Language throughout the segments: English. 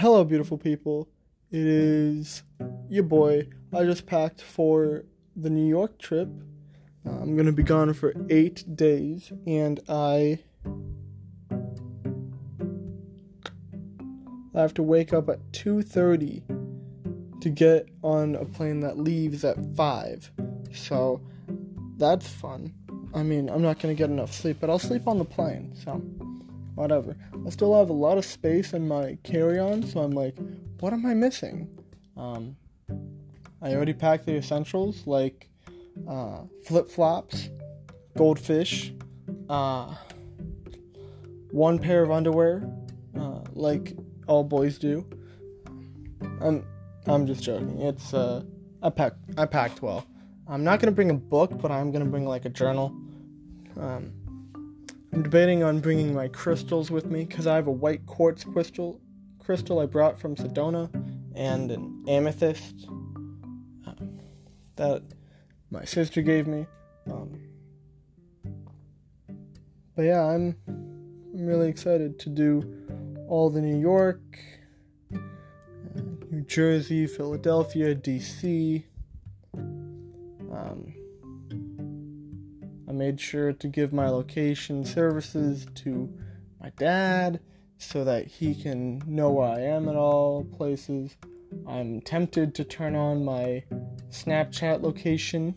hello, beautiful people. It is your boy. I just packed for the New York trip. I'm gonna be gone for eight days, and I I have to wake up at 2:30 to get on a plane that leaves at five. So that's fun. I mean, I'm not gonna get enough sleep, but I'll sleep on the plane. So whatever. I still have a lot of space in my carry-on, so I'm like, what am I missing? Um, I already packed the essentials like uh, flip-flops, goldfish, uh, one pair of underwear, uh, like all boys do. I'm I'm just joking. It's uh, I packed I packed well. I'm not gonna bring a book, but I'm gonna bring like a journal. Um, I'm debating on bringing my crystals with me because I have a white quartz crystal crystal I brought from Sedona and an amethyst uh, that my sister gave me. Um, but yeah, I'm I'm really excited to do all the New York, uh, New Jersey, Philadelphia, DC. Um, made sure to give my location services to my dad so that he can know where I am at all places. I'm tempted to turn on my Snapchat location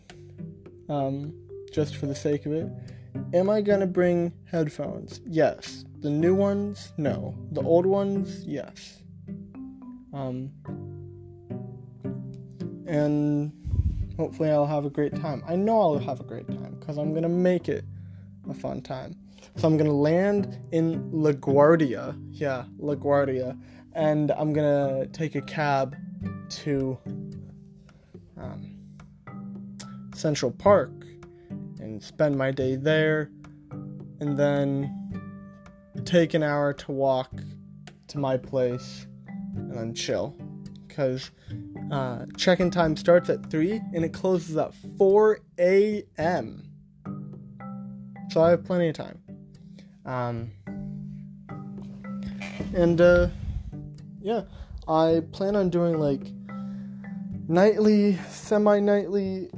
um, just for the sake of it. Am I gonna bring headphones? Yes. The new ones? No. The old ones? Yes. Um, and hopefully I'll have a great time. I know I'll have a great time because I'm gonna make it a fun time. So I'm gonna land in LaGuardia, yeah, LaGuardia, and I'm gonna take a cab to um, Central Park and spend my day there, and then take an hour to walk to my place and then chill because uh, check-in time starts at 3 and it closes at 4 a.m. So I have plenty of time. Um, and uh, yeah, I plan on doing like nightly, semi-nightly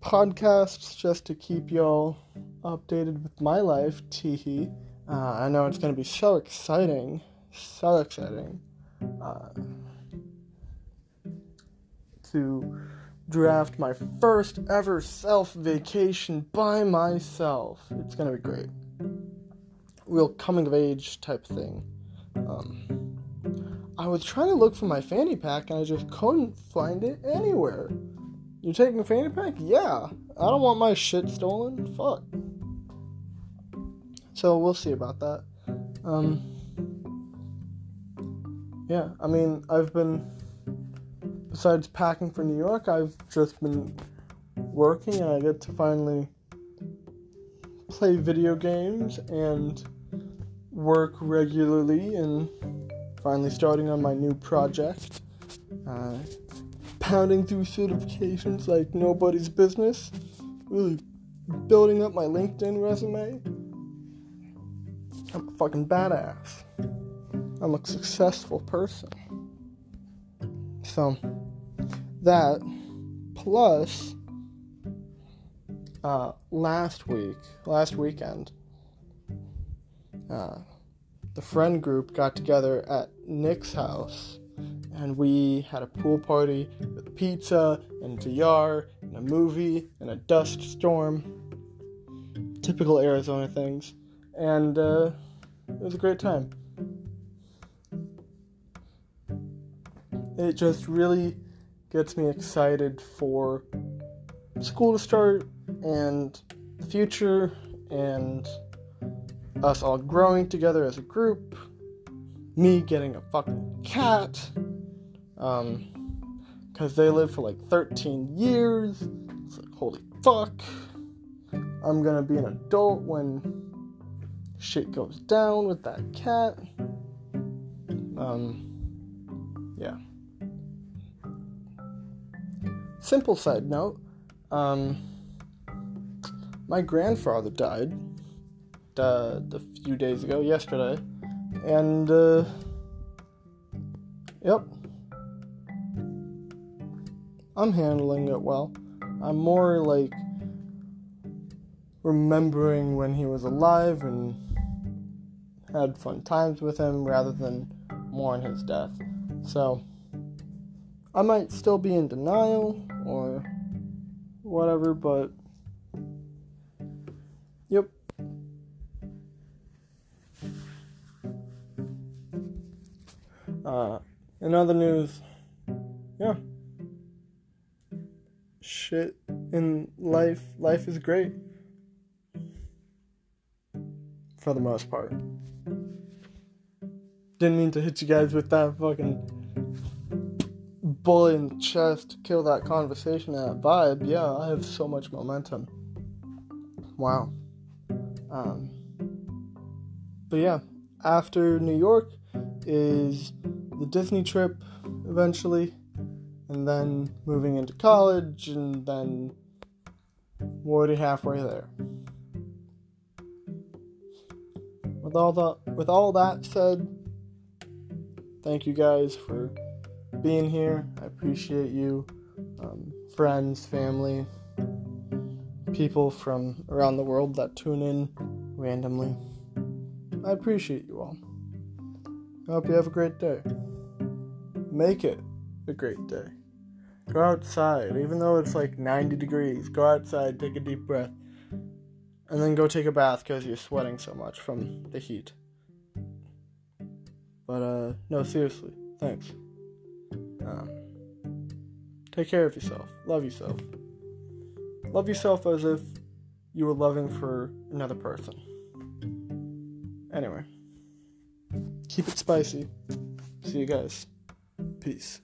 podcasts just to keep y'all updated with my life. Teehee. Uh, I know it's gonna be so exciting, so exciting. Uh, to draft my first ever self vacation by myself. It's gonna be great. Real coming of age type thing. Um, I was trying to look for my fanny pack and I just couldn't find it anywhere. You're taking a fanny pack? Yeah. I don't want my shit stolen. Fuck. So we'll see about that. Um, yeah, I mean, I've been besides packing for New York, I've just been working and I get to finally play video games and work regularly and finally starting on my new project. Uh, pounding through certifications like nobody's business. Really building up my LinkedIn resume. I'm a fucking badass. I'm a successful person. So, that plus uh, last week, last weekend, uh, the friend group got together at Nick's house and we had a pool party with pizza and VR and a movie and a dust storm. Typical Arizona things. And uh, it was a great time. It just really gets me excited for school to start and the future and us all growing together as a group. Me getting a fucking cat. Um, because they live for like 13 years. It's like, holy fuck. I'm gonna be an adult when shit goes down with that cat. Um, yeah. Simple side note um, my grandfather died uh, a few days ago, yesterday, and uh, Yep. I'm handling it well. I'm more like remembering when he was alive and had fun times with him rather than mourn his death. So, I might still be in denial or whatever, but yep. Uh, in other news, yeah. Shit in life, life is great. For the most part. Didn't mean to hit you guys with that fucking bullet in the chest, kill that conversation, that vibe. Yeah, I have so much momentum. Wow. Um, but yeah, after New York is the Disney trip eventually, and then moving into college, and then already halfway there. With all the with all that said, thank you guys for being here. I appreciate you, um, friends, family, people from around the world that tune in randomly. I appreciate you all. I hope you have a great day. Make it a great day. Go outside, even though it's like 90 degrees. Go outside, take a deep breath, and then go take a bath because you're sweating so much from the heat. But, uh, no, seriously, thanks. Um, take care of yourself. Love yourself. Love yourself as if you were loving for another person. Anyway, keep it spicy. See you guys. Peace.